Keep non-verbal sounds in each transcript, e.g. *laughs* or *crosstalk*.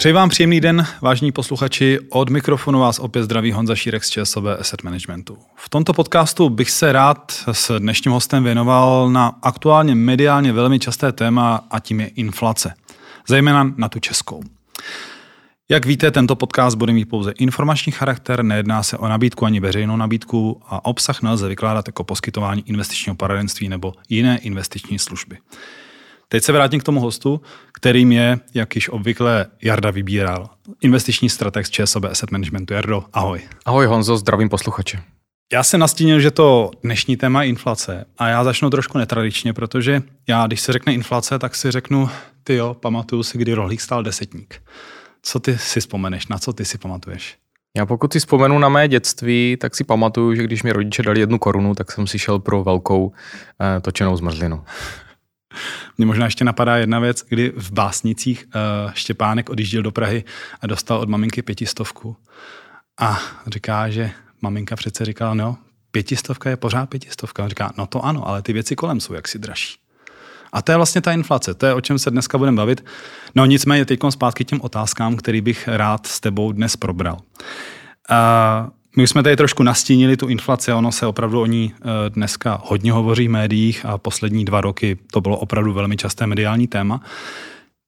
Přeji vám příjemný den, vážní posluchači. Od mikrofonu vás opět zdraví Honza Šírek z ČSOB Asset Managementu. V tomto podcastu bych se rád s dnešním hostem věnoval na aktuálně mediálně velmi časté téma a tím je inflace. Zejména na tu českou. Jak víte, tento podcast bude mít pouze informační charakter, nejedná se o nabídku ani veřejnou nabídku a obsah nelze vykládat jako poskytování investičního poradenství nebo jiné investiční služby. Teď se vrátím k tomu hostu, kterým je, jak již obvykle Jarda vybíral, investiční strateg z ČSOB Asset Managementu. Jardo, ahoj. Ahoj Honzo, zdravím posluchače. Já jsem nastínil, že to dnešní téma je inflace a já začnu trošku netradičně, protože já, když se řekne inflace, tak si řeknu, ty jo, pamatuju si, kdy rohlík stál desetník. Co ty si vzpomeneš, na co ty si pamatuješ? Já pokud si vzpomenu na mé dětství, tak si pamatuju, že když mi rodiče dali jednu korunu, tak jsem si šel pro velkou eh, točenou zmrzlinu. Mně možná ještě napadá jedna věc, kdy v Básnicích uh, Štěpánek odjížděl do Prahy a dostal od maminky pětistovku. A říká, že maminka přece říkala, no, pětistovka je pořád pětistovka. On říká, no to ano, ale ty věci kolem jsou jaksi dražší. A to je vlastně ta inflace, to je o čem se dneska budeme bavit. No nicméně teď zpátky těm otázkám, který bych rád s tebou dnes probral. Uh, my jsme tady trošku nastínili tu inflaci, ono se opravdu o ní eh, dneska hodně hovoří v médiích a poslední dva roky to bylo opravdu velmi časté mediální téma.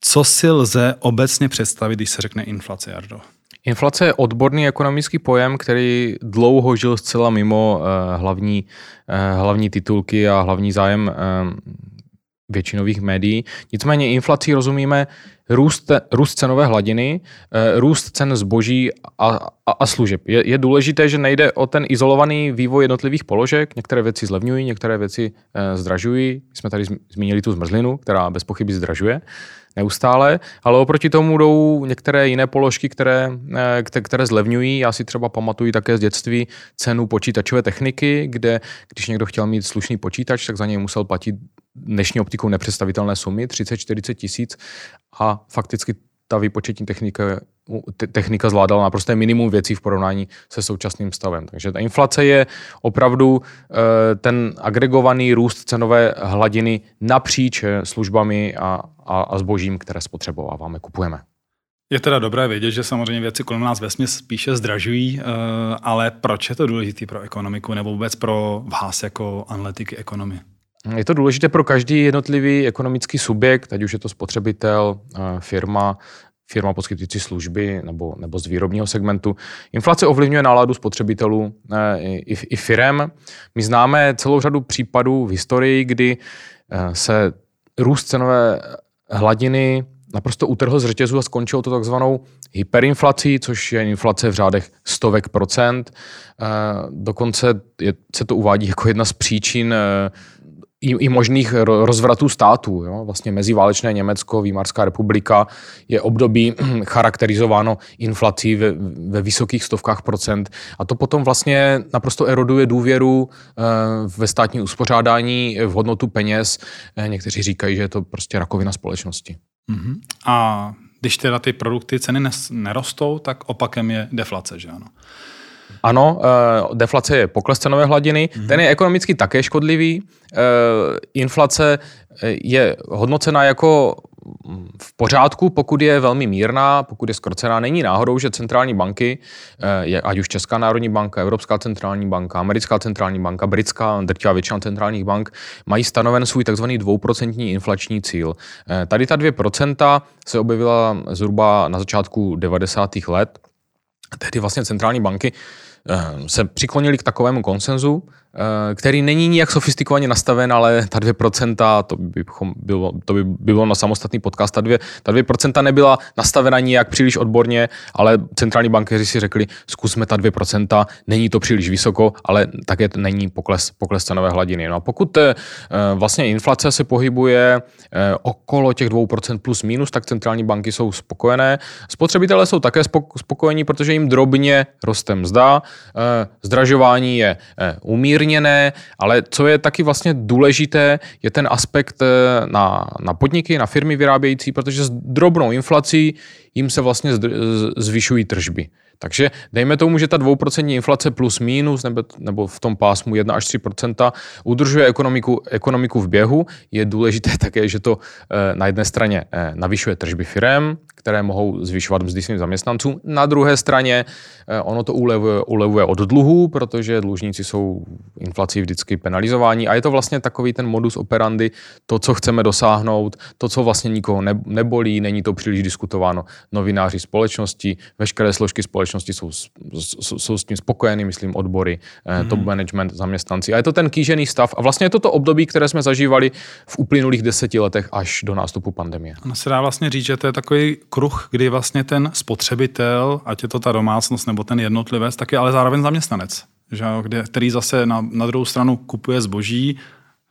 Co si lze obecně představit, když se řekne inflace, Jardo? Inflace je odborný ekonomický pojem, který dlouho žil zcela mimo uh, hlavní, uh, hlavní titulky a hlavní zájem většinových médií. Nicméně inflací rozumíme růst, růst cenové hladiny, eh, růst cen zboží a, a, a služeb. Je, je důležité, že nejde o ten izolovaný vývoj jednotlivých položek. Některé věci zlevňují, některé věci eh, zdražují. Jsme tady zmínili tu zmrzlinu, která bez pochyby zdražuje neustále, ale oproti tomu jdou některé jiné položky, které, eh, které zlevňují. Já si třeba pamatuju také z dětství cenu počítačové techniky, kde když někdo chtěl mít slušný počítač, tak za něj musel platit dnešní optikou nepředstavitelné sumy, 30-40 tisíc a fakticky ta výpočetní technika, technika zvládala naprosté minimum věcí v porovnání se současným stavem. Takže ta inflace je opravdu eh, ten agregovaný růst cenové hladiny napříč eh, službami a, a, a zbožím, které spotřebováváme, kupujeme. Je teda dobré vědět, že samozřejmě věci kolem nás vesmě spíše zdražují, eh, ale proč je to důležité pro ekonomiku nebo vůbec pro vás jako analytiky ekonomie? Je to důležité pro každý jednotlivý ekonomický subjekt, ať už je to spotřebitel, eh, firma, firma poskytující služby nebo, nebo z výrobního segmentu. Inflace ovlivňuje náladu spotřebitelů eh, i, i firem. My známe celou řadu případů v historii, kdy eh, se růst cenové hladiny naprosto utrhl z řetězu a skončilo to takzvanou hyperinflací, což je inflace v řádech stovek procent. Dokonce je, se to uvádí jako jedna z příčin i, i možných rozvratů států. Jo? Vlastně meziválečné Německo, Výmarská republika je období *clears throat* charakterizováno inflací ve, ve vysokých stovkách procent a to potom vlastně naprosto eroduje důvěru eh, ve státní uspořádání, v hodnotu peněz. Eh, někteří říkají, že je to prostě rakovina společnosti. Uh-huh. A když teda ty produkty ceny nerostou, tak opakem je deflace, že ano? Ano, uh, deflace je pokles cenové hladiny, mm-hmm. ten je ekonomicky také škodlivý. Uh, inflace eh, je hodnocena jako mm, v pořádku, pokud je velmi mírná, pokud je skrocená. Není náhodou, že centrální banky, ať už Česká národní banka, Evropská centrální banka, Americká centrální banka, Britská, drtivá většina centrálních bank, mají stanoven svůj takzvaný dvouprocentní inflační cíl. Tady ta 2% se objevila zhruba na začátku 90. let. Tehdy vlastně centrální banky Eh, se přiklonili k takovému konsenzu, který není nijak sofistikovaně nastaven, ale ta 2%, to by, bylo, to by bylo na samostatný podcast, ta 2%, ta 2% nebyla nastavena nijak příliš odborně, ale centrální bankéři si řekli, zkusme ta 2%, není to příliš vysoko, ale také není pokles, pokles cenové hladiny. No a pokud eh, vlastně inflace se pohybuje eh, okolo těch 2% plus minus, tak centrální banky jsou spokojené. Spotřebitelé jsou také spokojení, protože jim drobně roste mzda, zdražování je umírněné, umírněné, ale co je taky vlastně důležité, je ten aspekt eh, na, na podniky, na firmy vyrábějící, protože s drobnou inflací jim se vlastně zvyšují tržby. Takže dejme tomu, že ta dvouprocentní inflace plus minus nebo, nebo v tom pásmu 1 až 3% udržuje ekonomiku, ekonomiku v běhu. Je důležité *laughs* také, že to eh, na jedné straně eh, navyšuje tržby firem, které mohou zvyšovat mzdy svým zaměstnancům. Na druhé straně eh, ono to ulevuje, ulevuje od dluhů, protože dlužníci jsou inflací vždycky penalizováni a je to vlastně takový ten modus operandi, to, co chceme dosáhnout, to, co vlastně nikoho nebolí, není to příliš diskutováno. Novináři společnosti, veškeré složky společnosti jsou, jsou, jsou s tím spokojeny, myslím, odbory, hmm. top management, zaměstnanci. A je to ten kýžený stav a vlastně je to to období, které jsme zažívali v uplynulých deseti letech až do nástupu pandemie. Ono se dá vlastně říct, že to je takový kruh, kdy vlastně ten spotřebitel, ať je to ta domácnost nebo ten jednotlivec, tak je ale zároveň zaměstnanec, že, kde, který zase na, na druhou stranu kupuje zboží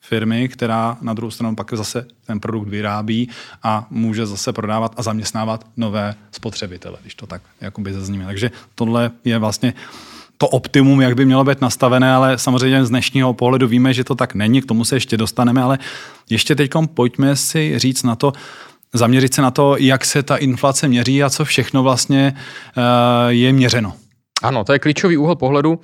firmy, která na druhou stranu pak zase ten produkt vyrábí a může zase prodávat a zaměstnávat nové spotřebitele, když to tak jakoby zazníme. Takže tohle je vlastně to optimum, jak by mělo být nastavené, ale samozřejmě z dnešního pohledu víme, že to tak není, k tomu se ještě dostaneme, ale ještě teď pojďme si říct na to, zaměřit se na to, jak se ta inflace měří a co všechno vlastně uh, je měřeno. Ano, to je klíčový úhel pohledu,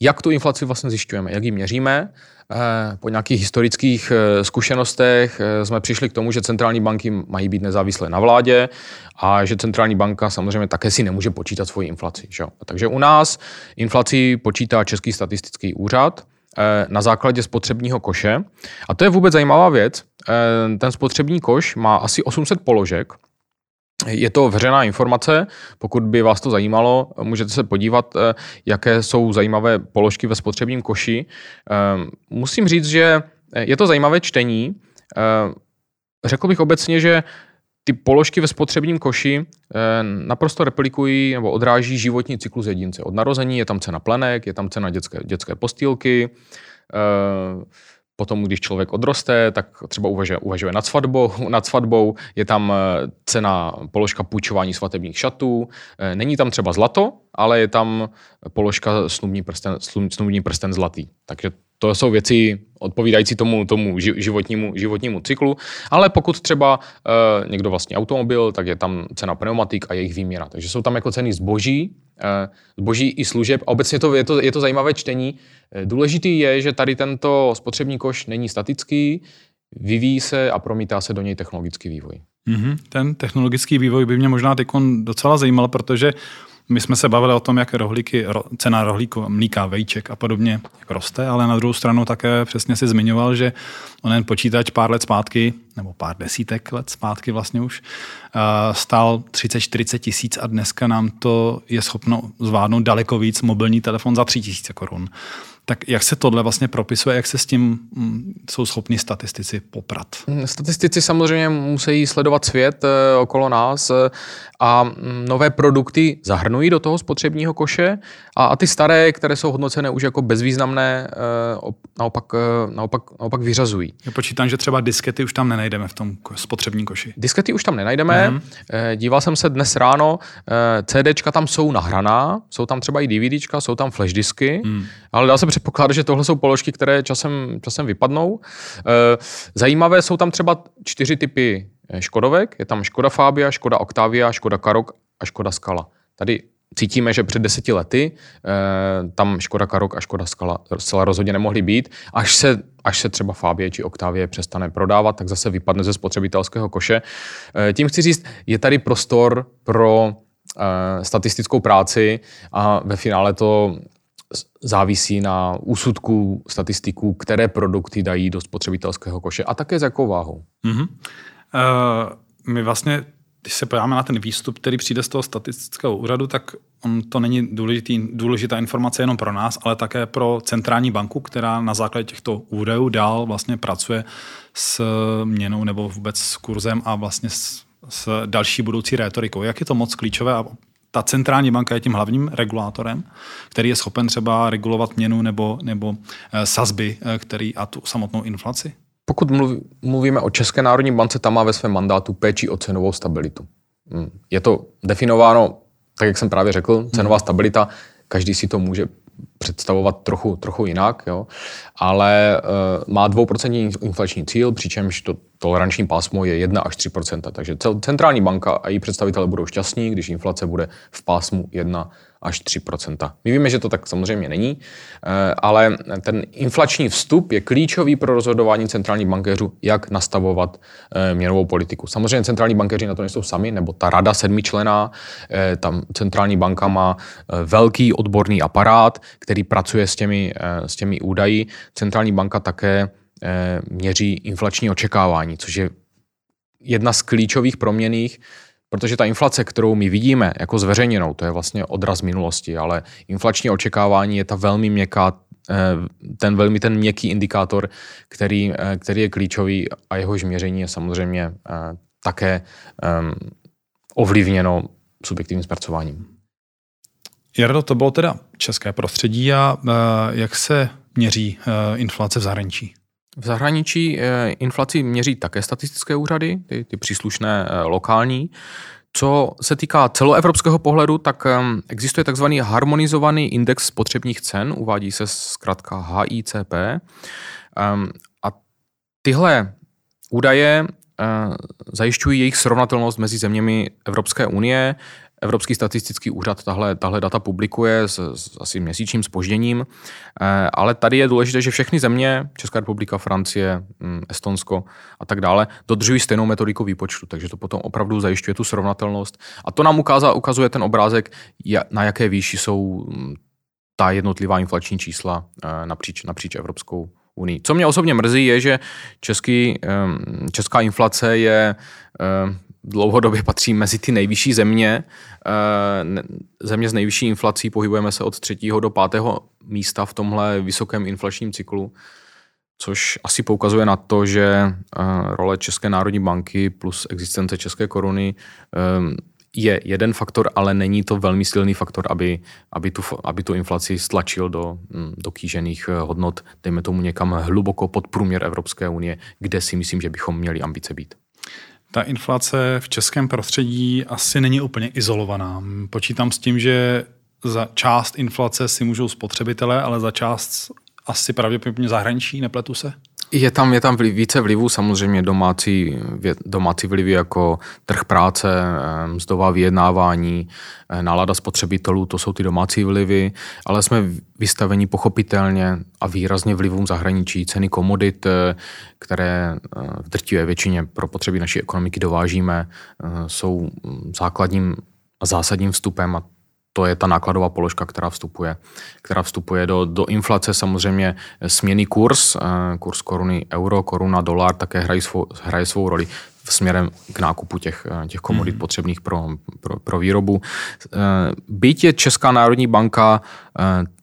jak tu inflaci vlastně zjišťujeme, jak ji měříme. Eh, po nějakých historických eh, zkušenostech jsme přišli k tomu, že centrální banky mají být nezávislé na vládě a že centrální banka samozřejmě také si nemůže počítat svoji inflaci. Že? Takže u nás inflaci počítá Český statistický úřad Eh, na základě spotřebního koše. A to je vůbec zajímavá věc. Eh, ten spotřební koš má asi 800 položek, je to veřejná informace, pokud by vás to zajímalo, můžete se podívat, eh, jaké jsou zajímavé položky ve spotřebním koši. Musím říct, že je to zajímavé čtení. Řekl bych obecně, že ty položky ve spotřebním koši eh, naprosto replikují nebo odráží životní cyklus jedince. Od narození je tam cena plenek, je tam cena dětské, dětské postýlky, eh, Potom, když člověk odroste, tak třeba uvažuje, uvažuje nad, svatbou, *laughs* nad svatbou, je tam eh, cena položka půjčování svatebních šatů. Není tam třeba zlato, ale je tam položka snubní prsten, snubní prsten zlatý. Takže to jsou věci odpovídající tomu, tomu životnímu, životnímu cyklu, ale pokud třeba e, někdo vlastní automobil, tak je tam cena pneumatik a jejich výměra. Takže jsou tam jako ceny zboží, e, zboží i služeb. A obecně to, je, to, je to zajímavé čtení. E, důležitý je, že tady tento spotřební koš není statický, vyvíjí se a promítá se do něj technologický vývoj. Mm-hmm. Ten technologický vývoj by mě možná teď docela zajímal, protože my jsme se bavili o tom, jak rohlíky, cena rohlíku, mlíka, vejček a podobně jak roste, ale na druhou stranu také přesně si zmiňoval, že onen počítač pár let zpátky, nebo pár desítek let zpátky vlastně už, stál 30-40 tisíc a dneska nám to je schopno zvládnout daleko víc mobilní telefon za 3 tisíce korun. Tak jak se tohle vlastně propisuje, jak se s tím mm, jsou schopni statistici poprat? Statistici samozřejmě musí sledovat svět eh, okolo nás eh, a mm, nové produkty zahrnují do toho spotřebního koše a, a ty staré, které jsou hodnocené už jako bezvýznamné, eh, naopak, naopak, naopak vyřazují. Já počítám, že třeba diskety už tam nenajdeme v tom spotřebním koši. Diskety už tam nenajdeme. Mm. Díval jsem se dnes ráno, CDčka tam jsou nahraná, jsou tam třeba i DVDčka, jsou tam flash disky, mm. ale dá se předpokládat, že tohle jsou položky, které časem, časem vypadnou. Eh, zajímavé jsou tam třeba čtyři typy eh, Škodovek. Je tam Škoda Fabia, Škoda Octavia, Škoda Karok a Škoda Skala. Tady cítíme, že před deseti lety eh, tam Škoda Karok a Škoda Skala zcela rozhodně nemohly být. Až se, až se třeba Fabie či Octavie přestane prodávat, tak zase vypadne ze spotřebitelského koše. Tím chci říct, je tady prostor pro statistickou práci a ve finále to závisí na úsudku statistiků, které produkty dají do spotřebitelského koše a také s jakou váhou. Mm-hmm. Uh, my vlastně, když se podíváme na ten výstup, který přijde z toho statistického úřadu, tak on to není důležitý, důležitá informace jenom pro nás, ale také pro centrální banku, která na základě těchto údajů dál vlastně pracuje s měnou nebo vůbec s kurzem a vlastně s, s další budoucí rétorikou. Jak je to moc klíčové a ta centrální banka je tím hlavním regulátorem, který je schopen třeba regulovat měnu nebo, nebo eh, sazby, eh, který a tu samotnou inflaci? Pokud mluvíme o České národní bance, tam má ve svém mandátu péči o cenovou stabilitu. Hmm. Je to definováno, tak jak jsem právě řekl, cenová stabilita, každý si to může představovat trochu, trochu jinak, jo. ale uh, má 2% inflační cíl, přičemž to toleranční pásmo je 1 až 3% takže centrální banka a její představitelé budou šťastní, když inflace bude v pásmu 1 až 3% My víme, že to tak samozřejmě není, eh, ale ten inflační vstup je klíčový pro rozhodování centrálních bankéřů, jak nastavovat eh, měnovou politiku. Samozřejmě centrální bankéři na to nejsou sami, nebo ta rada sedmičlená, tam centrální banka má velký odborný aparát, který pracuje s těmi, s těmi údaji. Centrální banka také měří inflační očekávání, což je jedna z klíčových proměných Protože ta inflace, kterou my vidíme jako zveřejněnou, to je vlastně odraz minulosti, ale inflační očekávání je ta velmi měkká, eh, ten velmi ten měkký indikátor, který, eh, který je klíčový a jehož měření je samozřejmě eh, také ovlivněno subjektivním zpracováním. Jardo, to bylo teda české prostředí a jak se měří inflace v zahraničí? V zahraničí eh, inflaci měří také statistické úřady, ty, ty příslušné lokální. Co se týká celoevropského pohledu, tak existuje takzvaný harmonizovaný index spotřebních cen, uvádí se zkrátka HICP. A tyhle údaje zajišťují jejich srovnatelnost mezi zeměmi Evropské unie. Evropský statistický úřad tahle, tahle data publikuje s, s asi měsíčním spožděním, eh, ale tady je důležité, že všechny země, Česká republika, Francie, hm, Estonsko a tak dále, dodržují stejnou metodiku výpočtu, takže to potom opravdu zajišťuje tu srovnatelnost. A to nám ukázá, ukazuje ten obrázek, na jaké výši jsou hm, ta jednotlivá inflační čísla eh, napříč, napříč Evropskou unii. Co mě osobně mrzí, je, že český, česká inflace je dlouhodobě patří mezi ty nejvyšší země. Eh, země s nejvyšší inflací pohybujeme se od třetího do pátého místa v tomhle vysokém inflačním cyklu, což asi poukazuje na to, že eh, role České národní banky plus existence české koruny eh, je jeden faktor, ale není to velmi silný faktor, aby, aby, tu, aby tu inflaci stlačil do, hm, do kýžených hodnot, dejme tomu někam hluboko pod průměr Evropské unie, kde si myslím, že bychom měli ambice být ta inflace v českém prostředí asi není úplně izolovaná. Počítám s tím, že za část inflace si můžou spotřebitelé, ale za část asi pravděpodobně zahraničí, nepletu se? Je tam, je tam více vlivů, samozřejmě domácí, domácí vlivy jako trh práce, eh, mzdová vyjednávání, eh, nálada spotřebitelů, to jsou ty domácí vlivy, ale jsme vystaveni pochopitelně a výrazně vlivům zahraničí, ceny komodit, eh, které v drtivé většině pro potřeby naší ekonomiky dovážíme, jsou základním a zásadním vstupem a to je ta nákladová položka, která vstupuje, která vstupuje do, do inflace. Samozřejmě směný kurz, eh, kurz koruny euro, koruna dolar také hrají svou, hraje svou roli směrem k nákupu těch, eh, těch komodit mm. potřebných pro, pro, pro výrobu. Eh, byť je Česká národní banka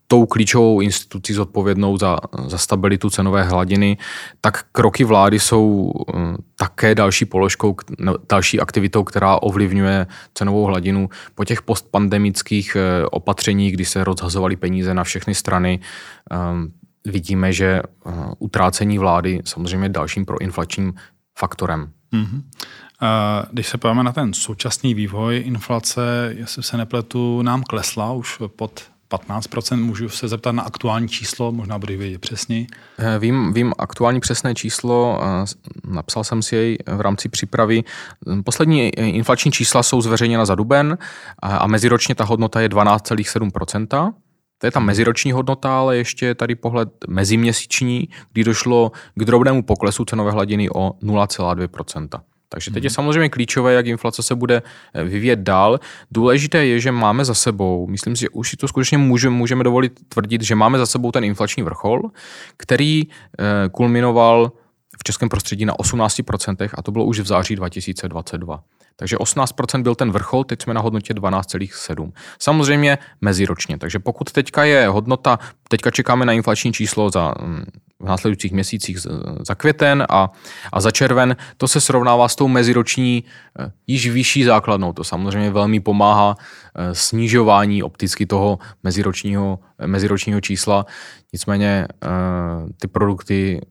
tou klíčovou institucí zodpovědnou za, za stabilitu cenové hladiny, tak kroky vlády jsou hm, také další položkou, no, další aktivitou, která ovlivňuje cenovou hladinu. Po těch postpandemických eh, opatřeních, kdy se rozhazovaly peníze na všechny strany, hm, vidíme, že eh, utrácení vlády samozřejmě dalším proinflačním faktorem. Mm-hmm. Když se podíváme na ten současný vývoj inflace, jestli se nepletu, nám klesla už pod 15%. Můžu se zeptat na aktuální číslo, možná bude vědět přesně. Eh, vím, vím aktuální přesné číslo, eh, napsal jsem si jej v rámci přípravy. Poslední inflační čísla jsou zveřejněna za duben a meziročně ta hodnota je 12,7%. To je ta meziroční hodnota, ale ještě tady pohled meziměsíční, kdy došlo k drobnému poklesu cenové hladiny o 0,2%. Takže teď je mhm. samozřejmě klíčové, jak inflace se bude eh, vyvíjet dál. Důležité je, že máme za sebou, myslím si, že už si to skutečně můžeme, můžeme dovolit tvrdit, že máme za sebou ten inflační vrchol, který eh, kulminoval v českém prostředí na 18% a to bylo už v září 2022. Takže 18% byl ten vrchol, teď jsme na hodnotě 12,7. Samozřejmě meziročně, takže pokud teďka je hodnota, teďka čekáme na inflační číslo za mm, v následujících měsících za květen a, a za červen, to se srovnává s tou meziroční eh, již vyšší základnou. To samozřejmě velmi pomáhá eh, snižování opticky toho meziročního, meziročního čísla. Nicméně ty produkty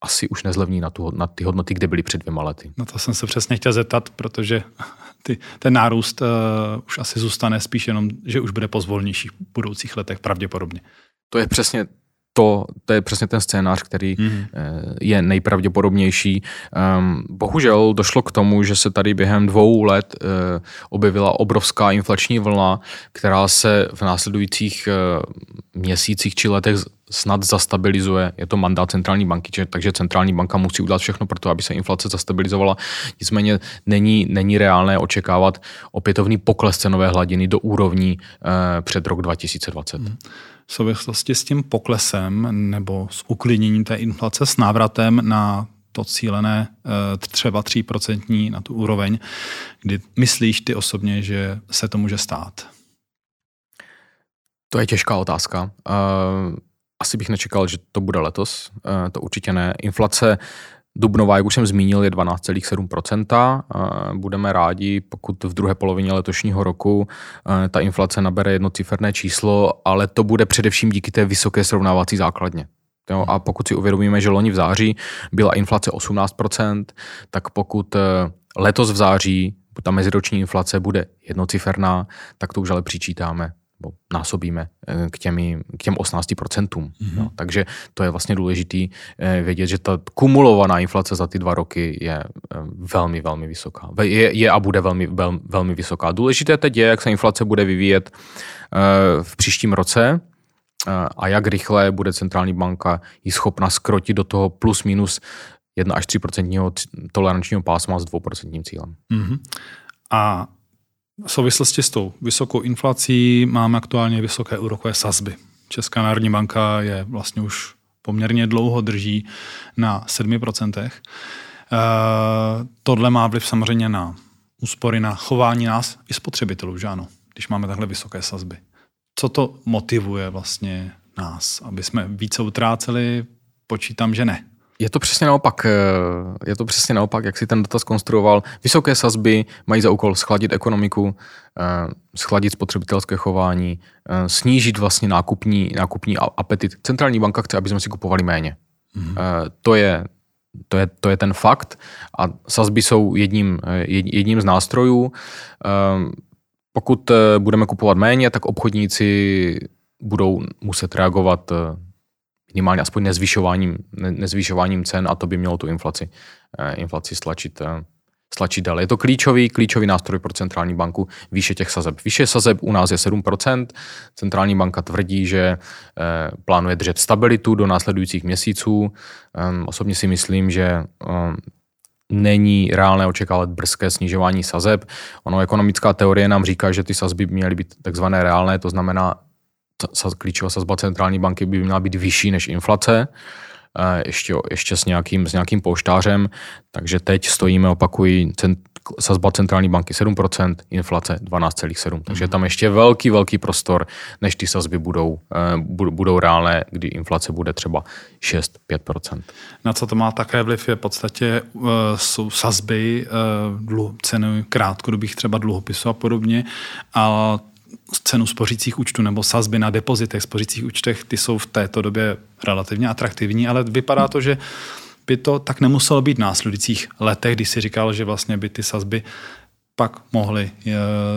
asi už nezlevní na, tu, na ty hodnoty, kde byly před dvěma lety. No to jsem se přesně chtěl zeptat, protože ty, ten nárůst uh, už asi zůstane spíš jenom, že už bude pozvolnější v budoucích letech pravděpodobně. To je přesně to, to je přesně ten scénář, který mm. je nejpravděpodobnější. Um, bohužel došlo k tomu, že se tady během dvou let uh, objevila obrovská inflační vlna, která se v následujících uh, měsících či letech snad zastabilizuje. Je to mandát centrální banky, či, takže centrální banka musí udělat všechno pro to, aby se inflace zastabilizovala. Nicméně není, není reálné očekávat opětovný pokles cenové hladiny do úrovní před rok 2020. Mm v souvislosti s tím poklesem nebo s uklidněním té inflace, s návratem na to cílené eh, třeba 3% na tu úroveň, kdy myslíš ty osobně, že se to může stát? To je těžká otázka. Eh, asi bych nečekal, že to bude letos. Eh, to určitě ne. Inflace Dubnová, jak už jsem zmínil, je 12,7%. Budeme rádi, pokud v druhé polovině letošního roku ta inflace nabere jednociferné číslo, ale to bude především díky té vysoké srovnávací základně. Jo, a pokud si uvědomíme, že loni v září byla inflace 18%, tak pokud e, letos v září ta meziroční inflace bude jednociferná, tak to už ale přičítáme nebo násobíme eh, k, těmi, k těm 18%. Mm-hmm. No, takže to je vlastně důležitý eh, vědět, že ta kumulovaná inflace za ty dva roky je eh, velmi, velmi vysoká. Je, je a bude velmi, velmi, velmi vysoká. Důležité teď je, jak se inflace bude vyvíjet v příštím roce a jak rychle bude centrální banka ji schopna skrotit do toho plus minus 1 až 3% tolerančního pásma s 2 cílem. Mm-hmm. A v souvislosti s tou vysokou inflací máme aktuálně vysoké úrokové sazby. Česká národní banka je vlastně už poměrně dlouho drží na 7%. E, tohle má vliv samozřejmě na úspory, na chování nás i spotřebitelů, že ano, když máme takhle vysoké sazby. Co to motivuje vlastně nás, aby jsme více utráceli? Počítám, že ne. Je to přesně naopak, eh, je to přesně naopak, jak si ten dotaz konstruoval. Vysoké sazby mají za úkol schladit ekonomiku, eh, schladit spotřebitelské chování, eh, snížit vlastně nákupní, nákupní apetit. Centrální banka chce, aby jsme si kupovali méně. Mm-hmm. To je to je, to je ten fakt a sazby jsou jedním, jedním z nástrojů. Pokud budeme kupovat méně, tak obchodníci budou muset reagovat minimálně aspoň nezvyšováním, ne, nezvyšováním cen a to by mělo tu inflaci, eh, inflaci stlačit, eh, stlačit dál. Je to klíčový, klíčový nástroj pro centrální banku výše těch sazeb. Výše sazeb u nás je 7%. Centrální banka tvrdí, že eh, plánuje držet stabilitu do následujících měsíců. Ehm, osobně si myslím, že ehm, není reálné očekávat brzké snižování sazeb. Ono ekonomická teorie nám říká, že ty sazby měly být takzvané reálné, to znamená klíčová sazba centrální banky by měla být vyšší než inflace, eh, ještě, ještě s, nějakým, s nějakým pouštářem, takže teď stojíme, opakují, cent, sazba centrální banky 7%, inflace 12,7%. Takže je tam ještě velký, velký prostor, než ty sazby budou, eh, budou reálné, kdy inflace bude třeba 6-5%. Na co to má také vliv je v podstatě uh, jsou sazby, uh, ceny krátkodobých třeba dluhopisů a podobně. A cenu spořících účtů nebo sazby na depozitech, spořících účtech, ty jsou v této době relativně atraktivní, ale vypadá to, že by to tak nemuselo být v následujících letech, když si říkal, že vlastně by ty sazby pak mohly e,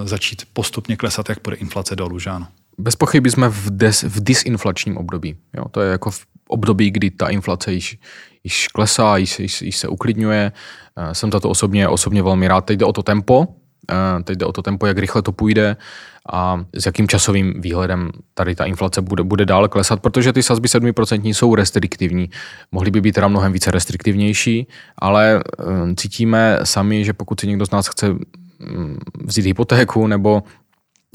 začít postupně klesat, jak bude inflace dolů, že ano? Bez pochyby jsme v, des, v disinflačním období. Jo? To je jako v období, kdy ta inflace již, již klesá, již, již, již se uklidňuje. E, jsem za to osobně, osobně velmi rád. Teď jde o to tempo, teď jde o to tempo, jak rychle to půjde a s jakým časovým výhledem tady ta inflace bude, bude dále klesat, protože ty sazby 7% jsou restriktivní. Mohly by být teda mnohem více restriktivnější, ale eh, cítíme sami, že pokud si někdo z nás chce mm, vzít hypotéku nebo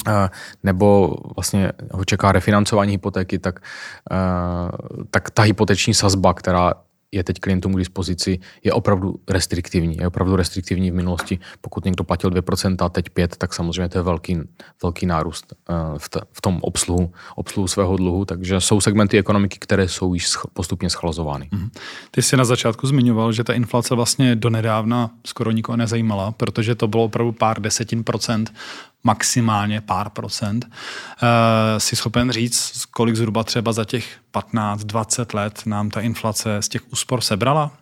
eh, nebo vlastně ho čeká refinancování hypotéky, tak, eh, tak ta hypoteční sazba, která je teď klientům k dispozici, je opravdu restriktivní. Je opravdu restriktivní v minulosti. Pokud někdo platil 2% a teď 5%, tak samozřejmě to je velký, velký nárůst eh, v, t- v tom obsluhu, obsluhu svého dluhu. Takže jsou segmenty ekonomiky, které jsou již postupně schlazovány. Mm-hmm. Ty jsi na začátku zmiňoval, že ta inflace vlastně donedávna skoro nikoho nezajímala, protože to bylo opravdu pár desetin procent maximálně pár procent. E, si schopen říct, kolik zhruba třeba za těch 15-20 let nám ta inflace z těch úspor sebrala?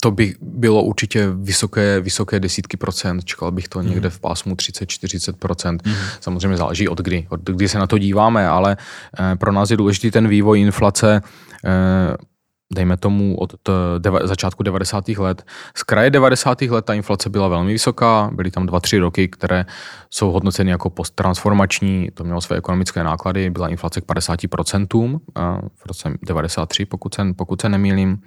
To by bylo určitě vysoké, vysoké desítky procent, čekal bych to někde v pásmu 30-40 procent. Mm. Samozřejmě záleží od kdy, od kdy se na to díváme, ale eh, pro nás je důležitý ten vývoj inflace eh, dejme tomu od deva, začátku 90. let. Z kraje 90. let ta inflace byla velmi vysoká, byly tam 2-3 roky, které jsou hodnoceny jako posttransformační, to mělo své ekonomické náklady, byla inflace k 50% v roce 93, pokud se, pokud se nemýlím.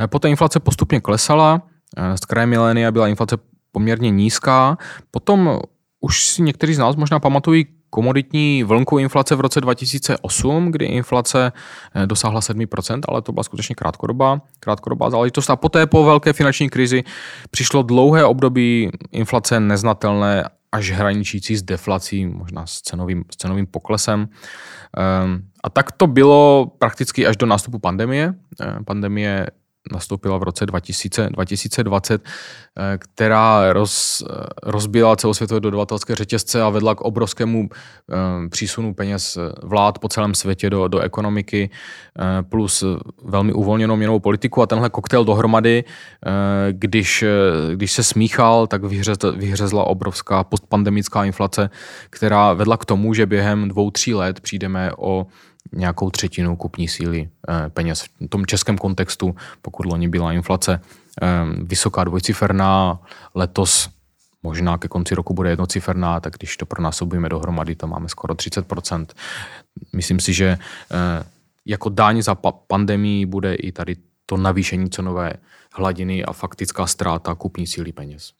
E, poté inflace postupně klesala, e, z kraje milénia byla inflace poměrně nízká, potom už si někteří z nás možná pamatují komoditní vlnku inflace v roce 2008, kdy inflace eh, dosáhla 7%, ale to byla skutečně krátkodobá, krátkodobá záležitost. A poté po velké finanční krizi přišlo dlouhé období inflace neznatelné až hraničící s deflací, možná s cenovým, s cenovým poklesem. Ehm, a tak to bylo prakticky až do nástupu pandemie. Eh, pandemie nastoupila v roce 2000, 2020, eh, která roz, eh, rozbila celosvětové dodavatelské řetězce a vedla k obrovskému eh, přísunu peněz vlád po celém světě do, do ekonomiky, plus velmi uvolněnou měnovou politiku. A tenhle koktejl dohromady, když, když se smíchal, tak vyhřezla, vyhřezla obrovská postpandemická inflace, která vedla k tomu, že během dvou, tří let přijdeme o nějakou třetinu kupní síly eh, peněz. V tom českém kontextu, pokud loni byla inflace eh, vysoká dvojciferná, letos možná ke konci roku bude jednociferná, tak když to pronásobíme dohromady, to máme skoro 30%. Myslím si, že eh, jako daň za pandemii bude i tady to navýšení cenové hladiny a faktická ztráta kupní síly peněz.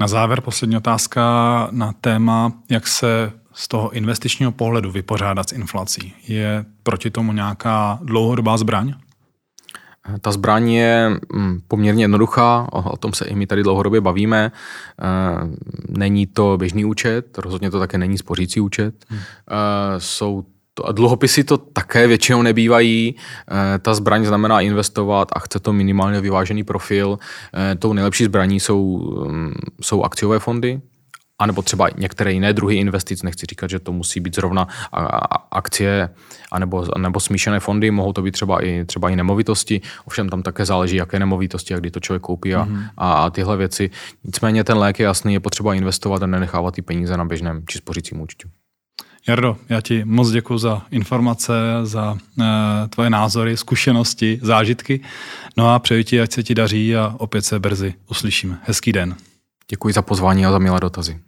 Na závěr poslední otázka na téma, jak se z toho investičního pohledu vypořádat s inflací? Je proti tomu nějaká dlouhodobá zbraň? Ta zbraň je mm, poměrně jednoduchá, o tom se i my tady dlouhodobě bavíme. Eh, není to běžný účet, rozhodně to také není spořící účet. Hmm. Eh, jsou to, a dluhopisy to také většinou nebývají. Eh, ta zbraň znamená investovat a chce to minimálně vyvážený profil. Tou nejlepší zbraní jsou, mm, jsou akciové fondy, anebo třeba některé jiné druhy investic, nechci říkat, že to musí být zrovna akcie anebo, anebo smíšené fondy, mohou to být třeba i, třeba i nemovitosti, ovšem tam také záleží, jaké nemovitosti a kdy to člověk koupí a, mm-hmm. a, a tyhle věci. Nicméně ten lék je jasný, je potřeba investovat a nenechávat ty peníze na běžném či spořícím účtu. Jardo, já ti moc děkuji za informace, za e, tvoje názory, zkušenosti, zážitky. No a přeji ti, ať se ti daří a opět se brzy uslyšíme. Hezký den. Děkuji za pozvání a za milé dotazy.